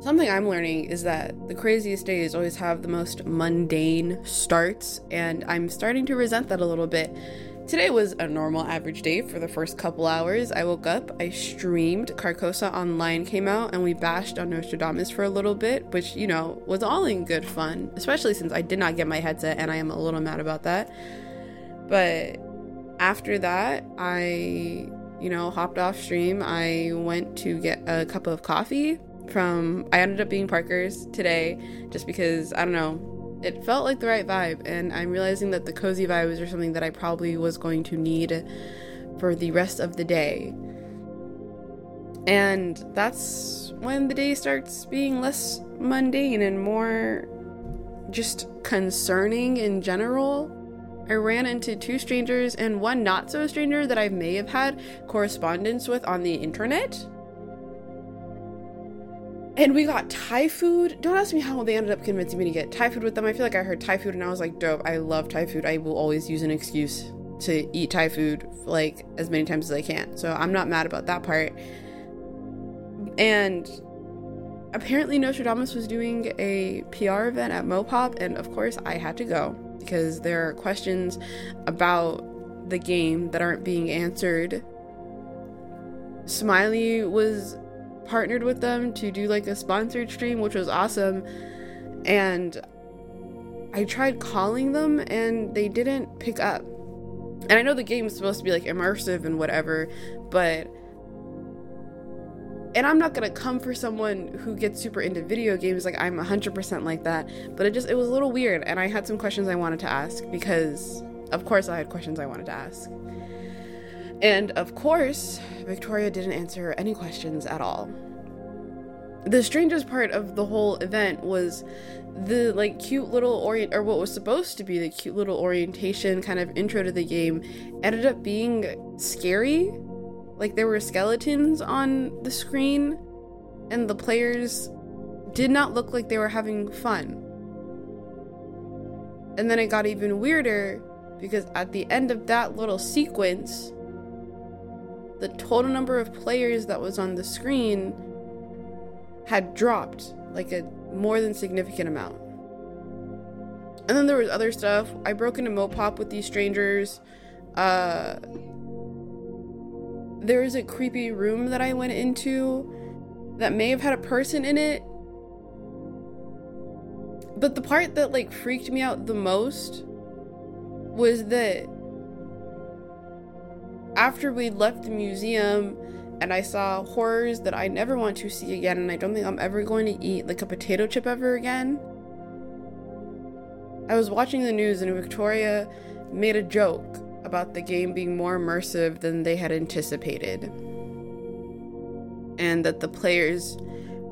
Something I'm learning is that the craziest days always have the most mundane starts, and I'm starting to resent that a little bit. Today was a normal average day for the first couple hours. I woke up, I streamed, Carcosa Online came out, and we bashed on Nostradamus for a little bit, which, you know, was all in good fun, especially since I did not get my headset and I am a little mad about that. But after that, I, you know, hopped off stream. I went to get a cup of coffee from I ended up being Parker's today just because I don't know it felt like the right vibe and I'm realizing that the cozy vibes are something that I probably was going to need for the rest of the day. And that's when the day starts being less mundane and more just concerning in general. I ran into two strangers and one not so stranger that I may have had correspondence with on the internet and we got Thai food. Don't ask me how they ended up convincing me to get Thai food with them. I feel like I heard Thai food and I was like, dope, I love Thai food. I will always use an excuse to eat Thai food like as many times as I can. So I'm not mad about that part. And apparently Nostradamus was doing a PR event at Mopop, and of course I had to go because there are questions about the game that aren't being answered. Smiley was partnered with them to do like a sponsored stream, which was awesome. And I tried calling them and they didn't pick up. And I know the game is supposed to be like immersive and whatever, but and I'm not gonna come for someone who gets super into video games like I'm 100% like that, but it just it was a little weird and I had some questions I wanted to ask because of course I had questions I wanted to ask. And of course, Victoria didn't answer any questions at all. The strangest part of the whole event was the like cute little orient or what was supposed to be the cute little orientation kind of intro to the game ended up being scary. Like there were skeletons on the screen and the players did not look like they were having fun. And then it got even weirder because at the end of that little sequence, the total number of players that was on the screen had dropped like a more than significant amount. And then there was other stuff. I broke into Mopop with these strangers. Uh, there was a creepy room that I went into that may have had a person in it. But the part that like freaked me out the most was that after we left the museum and I saw horrors that I never want to see again, and I don't think I'm ever going to eat like a potato chip ever again. I was watching the news, and Victoria made a joke about the game being more immersive than they had anticipated, and that the players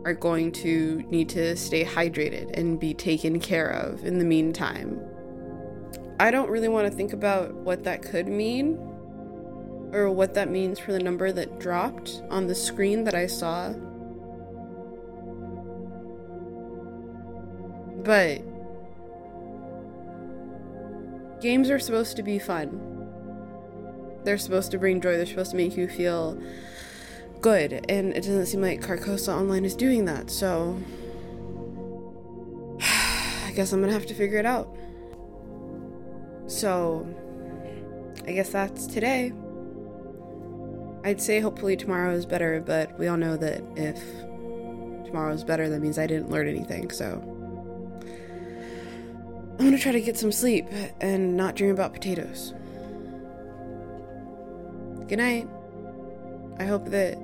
are going to need to stay hydrated and be taken care of in the meantime. I don't really want to think about what that could mean or what that means for the number that dropped on the screen that I saw. But games are supposed to be fun. They're supposed to bring joy, they're supposed to make you feel good, and it doesn't seem like Carcosa Online is doing that, so I guess I'm gonna have to figure it out. So, I guess that's today. I'd say hopefully tomorrow is better, but we all know that if tomorrow is better, that means I didn't learn anything, so. I'm gonna try to get some sleep and not dream about potatoes. Good night. I hope that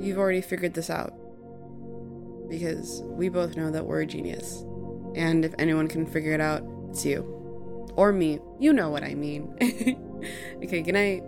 you've already figured this out. Because we both know that we're a genius. And if anyone can figure it out, it's you. Or me. You know what I mean. okay, good night.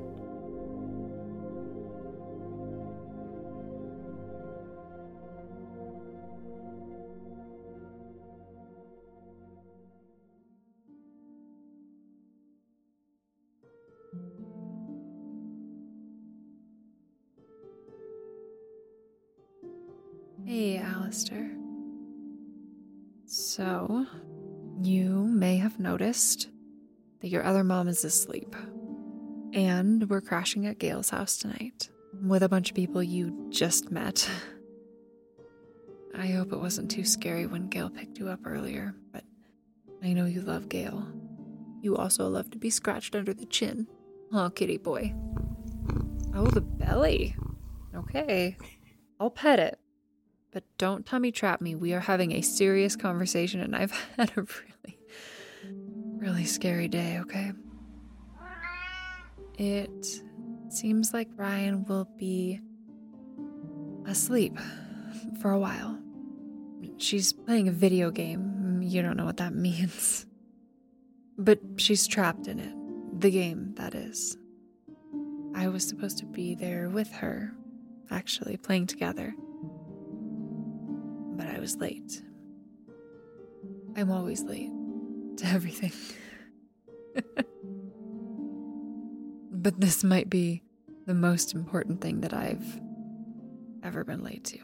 Noticed that your other mom is asleep. And we're crashing at Gail's house tonight with a bunch of people you just met. I hope it wasn't too scary when Gail picked you up earlier, but I know you love Gail. You also love to be scratched under the chin. Oh, kitty boy. Oh, the belly. Okay. I'll pet it. But don't tummy trap me. We are having a serious conversation and I've had a really, really scary day, okay? It seems like Ryan will be asleep for a while. She's playing a video game. You don't know what that means. But she's trapped in it. The game, that is. I was supposed to be there with her, actually, playing together. But I was late. I'm always late to everything. but this might be the most important thing that I've ever been late to.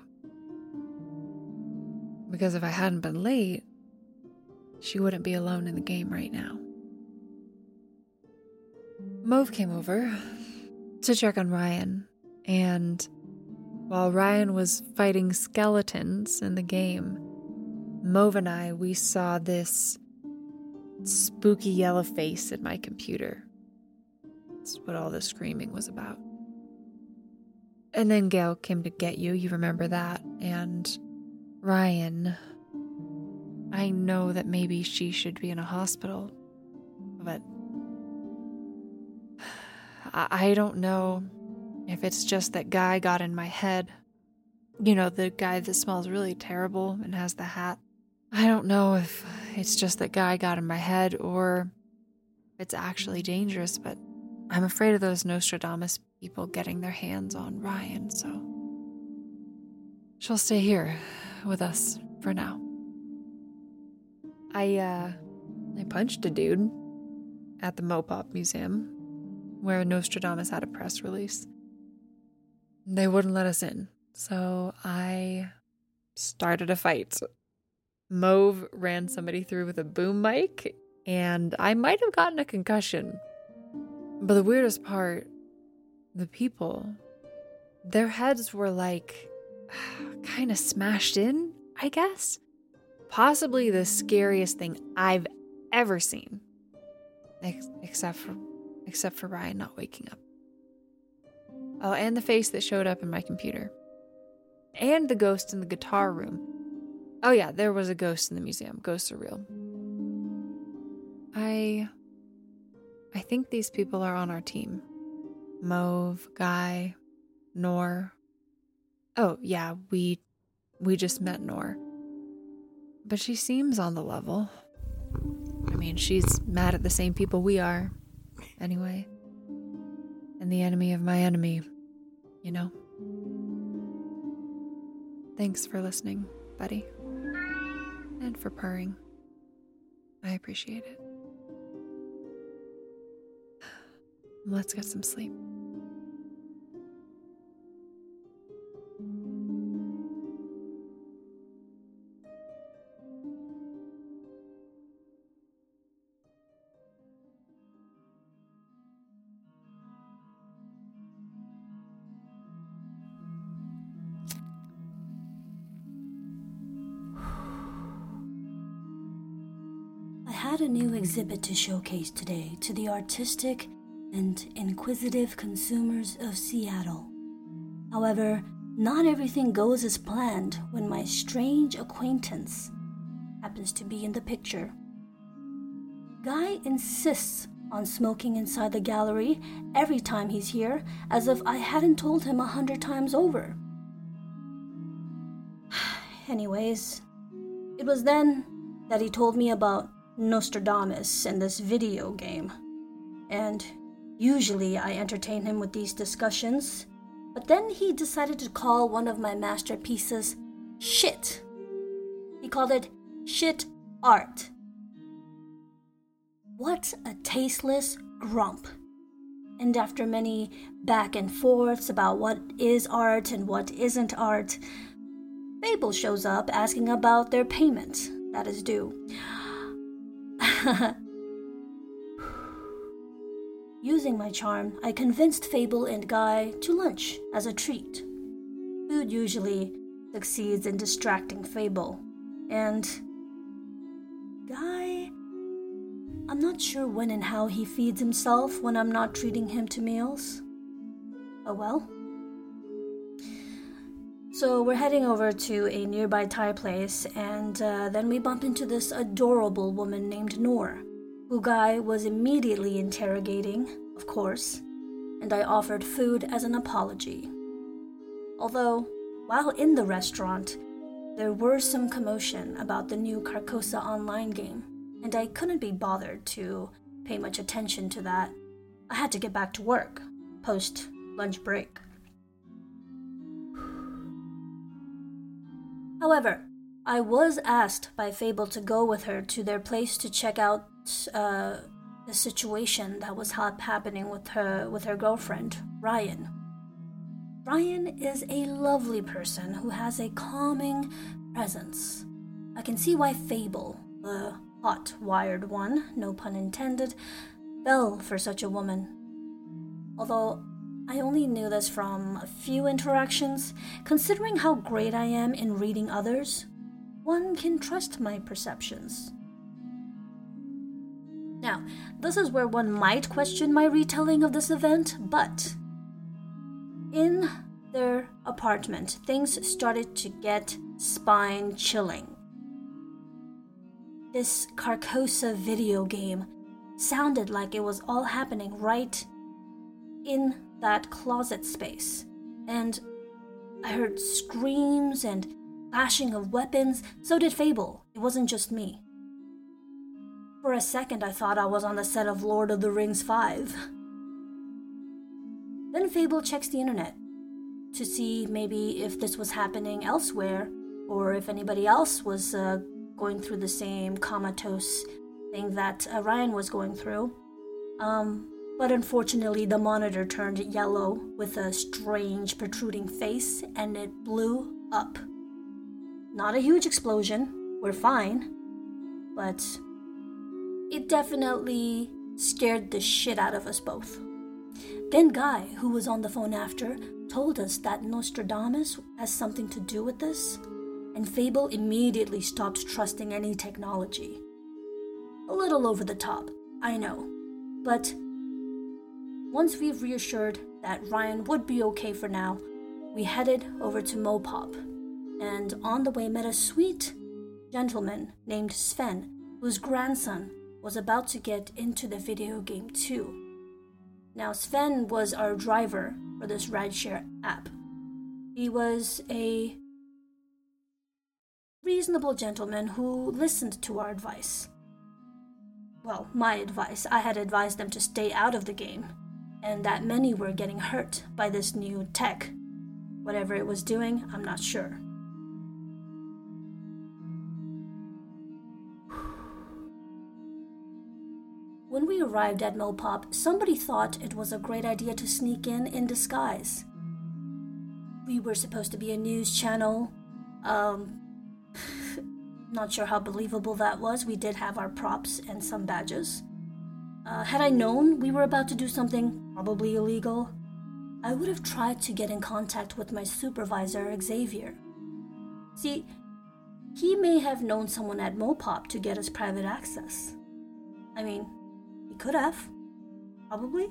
Because if I hadn't been late, she wouldn't be alone in the game right now. Mauve came over to check on Ryan, and while Ryan was fighting skeletons in the game, Mauve and I, we saw this spooky yellow face in my computer. That's what all the screaming was about. And then Gail came to get you, you remember that, and Ryan. I know that maybe she should be in a hospital, but I don't know if it's just that guy got in my head. You know, the guy that smells really terrible and has the hat. I don't know if it's just that guy got in my head or it's actually dangerous, but I'm afraid of those Nostradamus people getting their hands on Ryan, so she'll stay here with us for now. I uh I punched a dude at the Mopop Museum where Nostradamus had a press release. They wouldn't let us in, so I started a fight. Mauve ran somebody through with a boom mic, and I might have gotten a concussion. But the weirdest part, the people, their heads were like kind of smashed in, I guess. Possibly the scariest thing I've ever seen. Ex- except for except for Ryan not waking up. Oh, and the face that showed up in my computer. And the ghost in the guitar room. Oh, yeah, there was a ghost in the museum. Ghosts are real. I. I think these people are on our team Mauve, Guy, Noor. Oh, yeah, we. We just met Noor. But she seems on the level. I mean, she's mad at the same people we are anyway. And the enemy of my enemy, you know? Thanks for listening, buddy. And for purring. I appreciate it. Let's get some sleep. Exhibit to showcase today to the artistic and inquisitive consumers of Seattle. However, not everything goes as planned when my strange acquaintance happens to be in the picture. Guy insists on smoking inside the gallery every time he's here, as if I hadn't told him a hundred times over. Anyways, it was then that he told me about Nostradamus in this video game. And usually I entertain him with these discussions, but then he decided to call one of my masterpieces shit. He called it shit art. What a tasteless grump. And after many back and forths about what is art and what isn't art, Fable shows up asking about their payment that is due. Using my charm, I convinced Fable and Guy to lunch as a treat. Food usually succeeds in distracting Fable. And Guy, I'm not sure when and how he feeds himself when I'm not treating him to meals. Oh well. So we're heading over to a nearby Thai place, and uh, then we bump into this adorable woman named Noor, who Guy was immediately interrogating, of course, and I offered food as an apology. Although, while in the restaurant, there were some commotion about the new Carcosa online game, and I couldn't be bothered to pay much attention to that. I had to get back to work post lunch break. However, I was asked by Fable to go with her to their place to check out uh, the situation that was happening with her with her girlfriend, Ryan. Ryan is a lovely person who has a calming presence. I can see why Fable, the hot wired one, no pun intended, fell for such a woman. Although I only knew this from a few interactions. Considering how great I am in reading others, one can trust my perceptions. Now, this is where one might question my retelling of this event, but in their apartment, things started to get spine chilling. This Carcosa video game sounded like it was all happening right in that closet space, and I heard screams and clashing of weapons. So did Fable. It wasn't just me. For a second, I thought I was on the set of Lord of the Rings 5. Then Fable checks the internet to see maybe if this was happening elsewhere or if anybody else was uh, going through the same comatose thing that uh, Ryan was going through. Um, but unfortunately, the monitor turned yellow with a strange protruding face and it blew up. Not a huge explosion, we're fine, but it definitely scared the shit out of us both. Then, Guy, who was on the phone after, told us that Nostradamus has something to do with this, and Fable immediately stopped trusting any technology. A little over the top, I know, but once we've reassured that Ryan would be okay for now, we headed over to Mopop, and on the way met a sweet gentleman named Sven, whose grandson was about to get into the video game too. Now, Sven was our driver for this rideshare app. He was a reasonable gentleman who listened to our advice. Well, my advice. I had advised them to stay out of the game and that many were getting hurt by this new tech. Whatever it was doing, I'm not sure. When we arrived at Mopop, somebody thought it was a great idea to sneak in in disguise. We were supposed to be a news channel. Um, not sure how believable that was. We did have our props and some badges. Uh, had I known we were about to do something probably illegal, I would have tried to get in contact with my supervisor, Xavier. See, he may have known someone at Mopop to get us private access. I mean, he could have. Probably.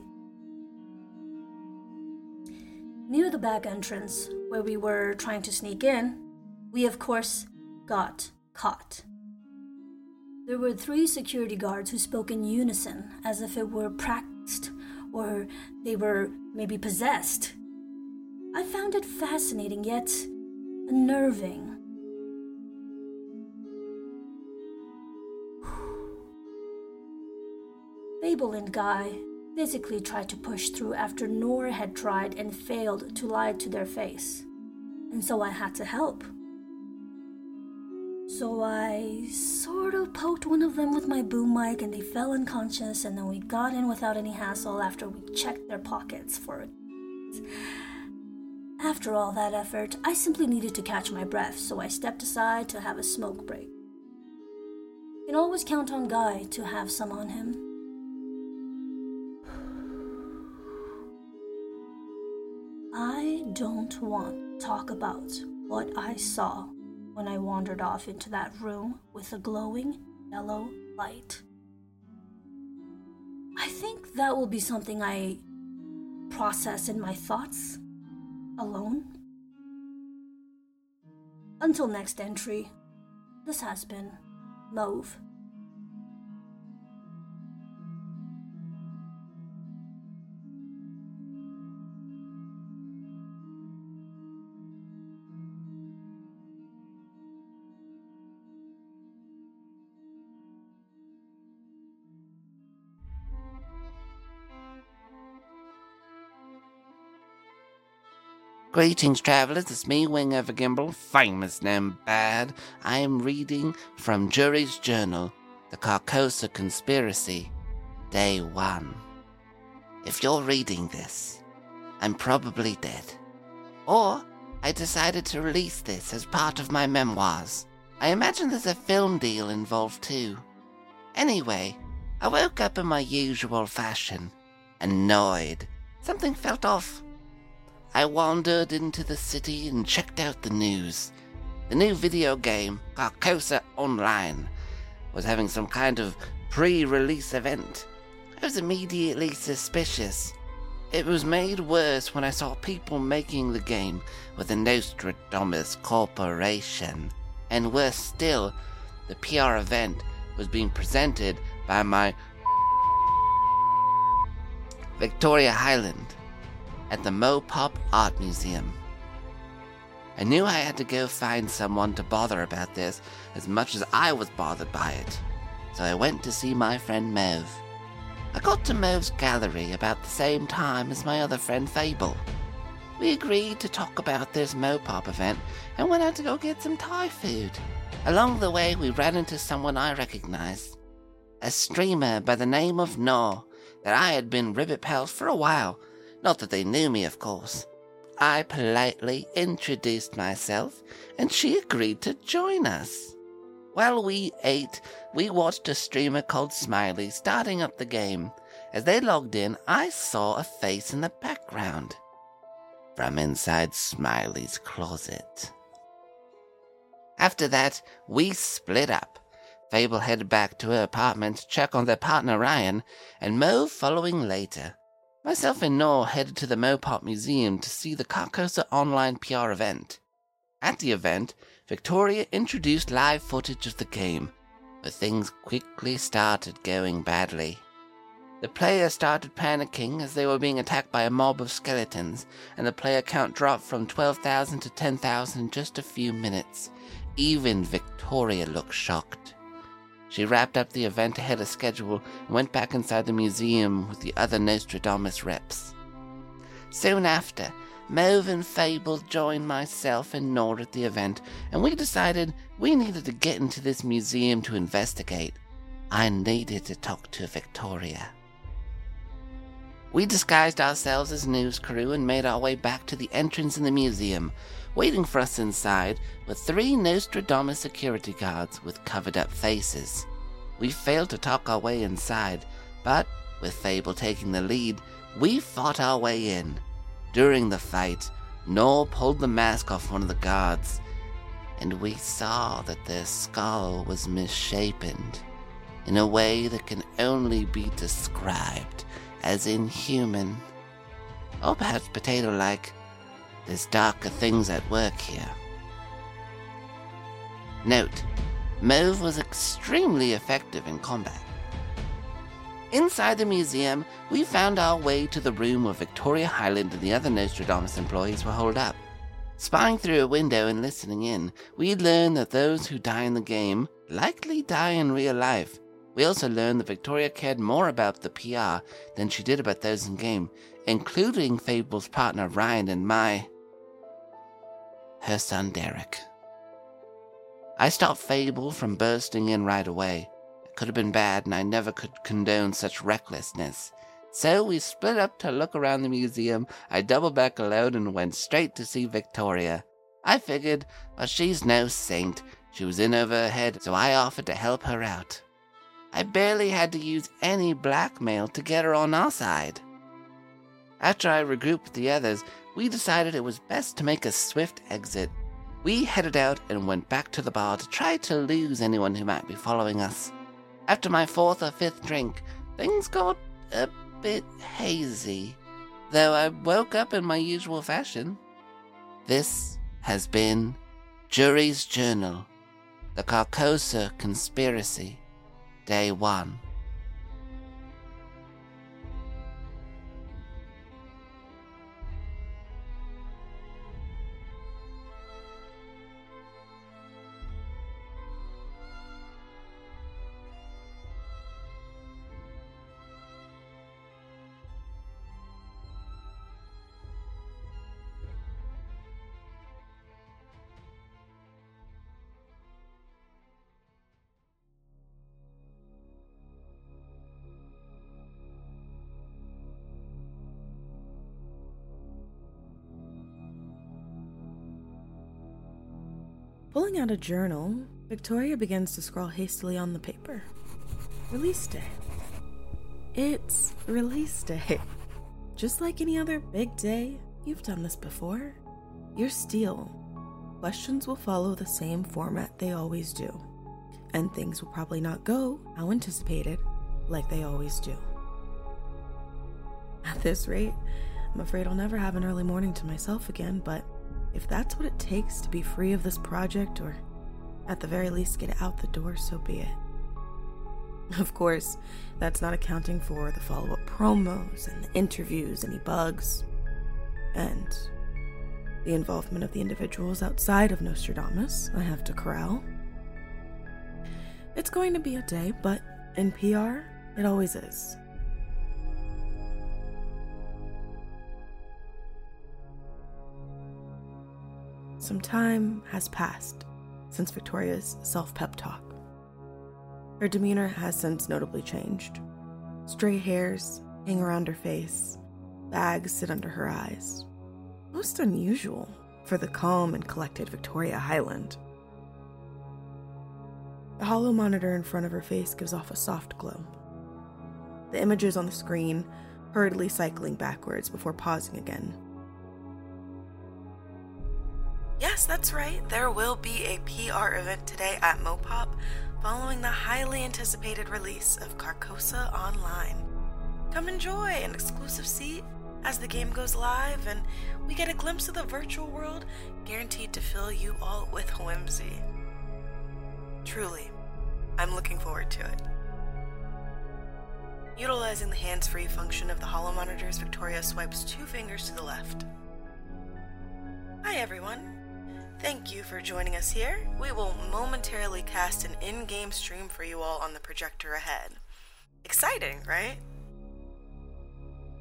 Near the back entrance, where we were trying to sneak in, we of course got caught. There were three security guards who spoke in unison, as if it were practiced, or they were maybe possessed. I found it fascinating yet unnerving. Fable and Guy physically tried to push through after Nora had tried and failed to lie to their face, and so I had to help. So I sort of poked one of them with my boom mic and they fell unconscious, and then we got in without any hassle after we checked their pockets for it. After all that effort, I simply needed to catch my breath, so I stepped aside to have a smoke break. You can always count on Guy to have some on him. I don't want to talk about what I saw when I wandered off into that room with the glowing yellow light. I think that will be something I process in my thoughts alone. Until next entry, this has been Mauve. Greetings, travelers. It's me, Wing Evergimble, famous and bad. I am reading from Jury's Journal, The Carcosa Conspiracy, Day 1. If you're reading this, I'm probably dead. Or I decided to release this as part of my memoirs. I imagine there's a film deal involved too. Anyway, I woke up in my usual fashion, annoyed. Something felt off. I wandered into the city and checked out the news. The new video game, Carcosa Online, was having some kind of pre release event. I was immediately suspicious. It was made worse when I saw people making the game with the Nostradamus Corporation. And worse still, the PR event was being presented by my Victoria Highland at the Mopop Art Museum. I knew I had to go find someone to bother about this as much as I was bothered by it, so I went to see my friend Mauve. I got to Mauve's gallery about the same time as my other friend Fable. We agreed to talk about this Mopop event and went out to go get some Thai food. Along the way, we ran into someone I recognized. A streamer by the name of Noor that I had been ribbit pals for a while not that they knew me, of course. I politely introduced myself, and she agreed to join us. While we ate, we watched a streamer called Smiley starting up the game. As they logged in, I saw a face in the background. From inside Smiley's closet. After that, we split up. Fable headed back to her apartment to check on their partner Ryan, and Mauve following later. Myself and Noor headed to the Mopop Museum to see the Carcosa online PR event. At the event, Victoria introduced live footage of the game, but things quickly started going badly. The player started panicking as they were being attacked by a mob of skeletons, and the player count dropped from 12,000 to 10,000 in just a few minutes. Even Victoria looked shocked. She wrapped up the event ahead of schedule and went back inside the museum with the other Nostradamus reps. Soon after, Mauve and Fable joined myself and Nora at the event, and we decided we needed to get into this museum to investigate. I needed to talk to Victoria. We disguised ourselves as news crew and made our way back to the entrance in the museum. Waiting for us inside were three Nostradamus security guards with covered up faces. We failed to talk our way inside, but with Fable taking the lead, we fought our way in. During the fight, Noor pulled the mask off one of the guards, and we saw that their skull was misshapen in a way that can only be described as inhuman. Or perhaps potato like. There's darker things at work here. Note Mauve was extremely effective in combat. Inside the museum, we found our way to the room where Victoria Highland and the other Nostradamus employees were holed up. Spying through a window and listening in, we learned that those who die in the game likely die in real life, we also learned that Victoria cared more about the PR than she did about those in game, including Fable's partner Ryan and my. Her son Derek. I stopped Fable from bursting in right away. It could have been bad, and I never could condone such recklessness. So we split up to look around the museum. I doubled back alone and went straight to see Victoria. I figured, well, she's no saint. She was in over her head, so I offered to help her out. I barely had to use any blackmail to get her on our side. After I regrouped with the others, we decided it was best to make a swift exit. we headed out and went back to the bar to try to lose anyone who might be following us. After my fourth or fifth drink, things got a bit hazy, though I woke up in my usual fashion. This has been Jury's Journal, the Carcosa Conspiracy, Day 1. Pulling out a journal, Victoria begins to scrawl hastily on the paper. Release day. It's release day. Just like any other big day, you've done this before. You're Steel. Questions will follow the same format they always do, and things will probably not go how anticipated, like they always do. At this rate, I'm afraid I'll never have an early morning to myself again, but if that's what it takes to be free of this project, or at the very least get it out the door, so be it. Of course, that's not accounting for the follow up promos and the interviews, any bugs, and the involvement of the individuals outside of Nostradamus I have to corral. It's going to be a day, but in PR, it always is. Some time has passed since Victoria's self pep talk. Her demeanor has since notably changed. Stray hairs hang around her face, bags sit under her eyes. Most unusual for the calm and collected Victoria Highland. The hollow monitor in front of her face gives off a soft glow. The images on the screen hurriedly cycling backwards before pausing again Yes, that's right. There will be a PR event today at Mopop following the highly anticipated release of Carcosa Online. Come enjoy an exclusive seat as the game goes live, and we get a glimpse of the virtual world guaranteed to fill you all with whimsy. Truly, I'm looking forward to it. Utilizing the hands free function of the Hollow Monitors, Victoria swipes two fingers to the left. Hi, everyone. Thank you for joining us here. We will momentarily cast an in game stream for you all on the projector ahead. Exciting, right?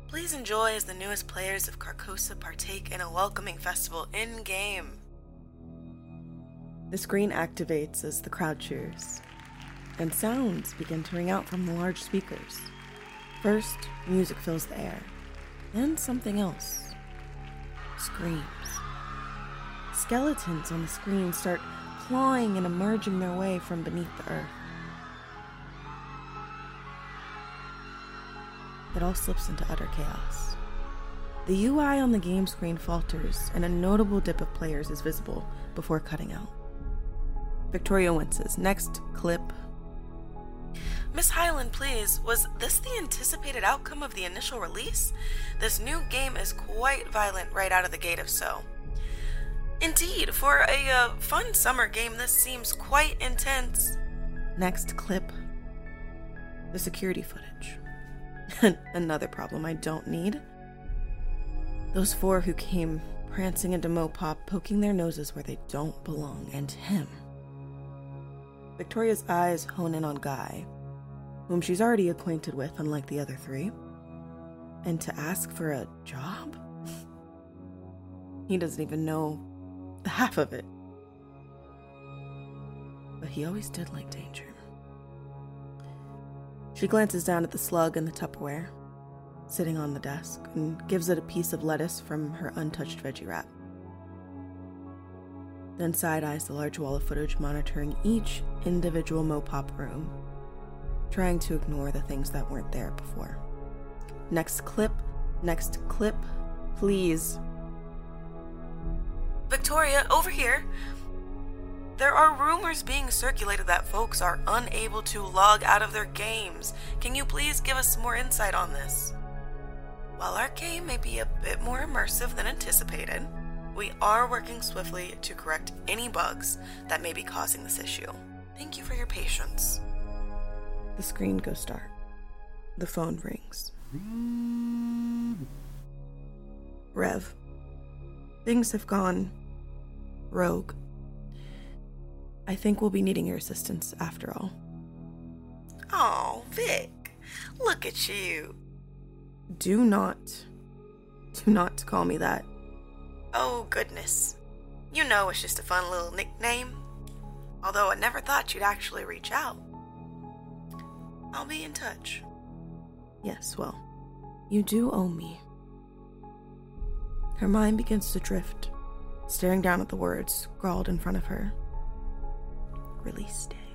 Please enjoy as the newest players of Carcosa partake in a welcoming festival in game. The screen activates as the crowd cheers, and sounds begin to ring out from the large speakers. First, music fills the air, then something else screams. Skeletons on the screen start clawing and emerging their way from beneath the earth. It all slips into utter chaos. The UI on the game screen falters, and a notable dip of players is visible before cutting out. Victoria winces. Next clip. Miss Highland, please, was this the anticipated outcome of the initial release? This new game is quite violent right out of the gate, if so. Indeed, for a uh, fun summer game, this seems quite intense. Next clip the security footage. Another problem I don't need. Those four who came prancing into Mopop, poking their noses where they don't belong, and him. Victoria's eyes hone in on Guy, whom she's already acquainted with, unlike the other three. And to ask for a job? he doesn't even know half of it. But he always did like danger. She glances down at the slug in the Tupperware, sitting on the desk, and gives it a piece of lettuce from her untouched veggie wrap. Then side eyes the large wall of footage monitoring each individual Mopop room, trying to ignore the things that weren't there before. Next clip, next clip, please. Victoria, over here. There are rumors being circulated that folks are unable to log out of their games. Can you please give us more insight on this? While our game may be a bit more immersive than anticipated, we are working swiftly to correct any bugs that may be causing this issue. Thank you for your patience. The screen goes dark. The phone rings. Rev, things have gone rogue. I think we'll be needing your assistance after all. Oh, Vic, look at you. Do not, do not call me that. Oh, goodness. You know it's just a fun little nickname. Although I never thought you'd actually reach out. I'll be in touch. Yes, well, you do owe me. Her mind begins to drift, staring down at the words scrawled in front of her. Release day.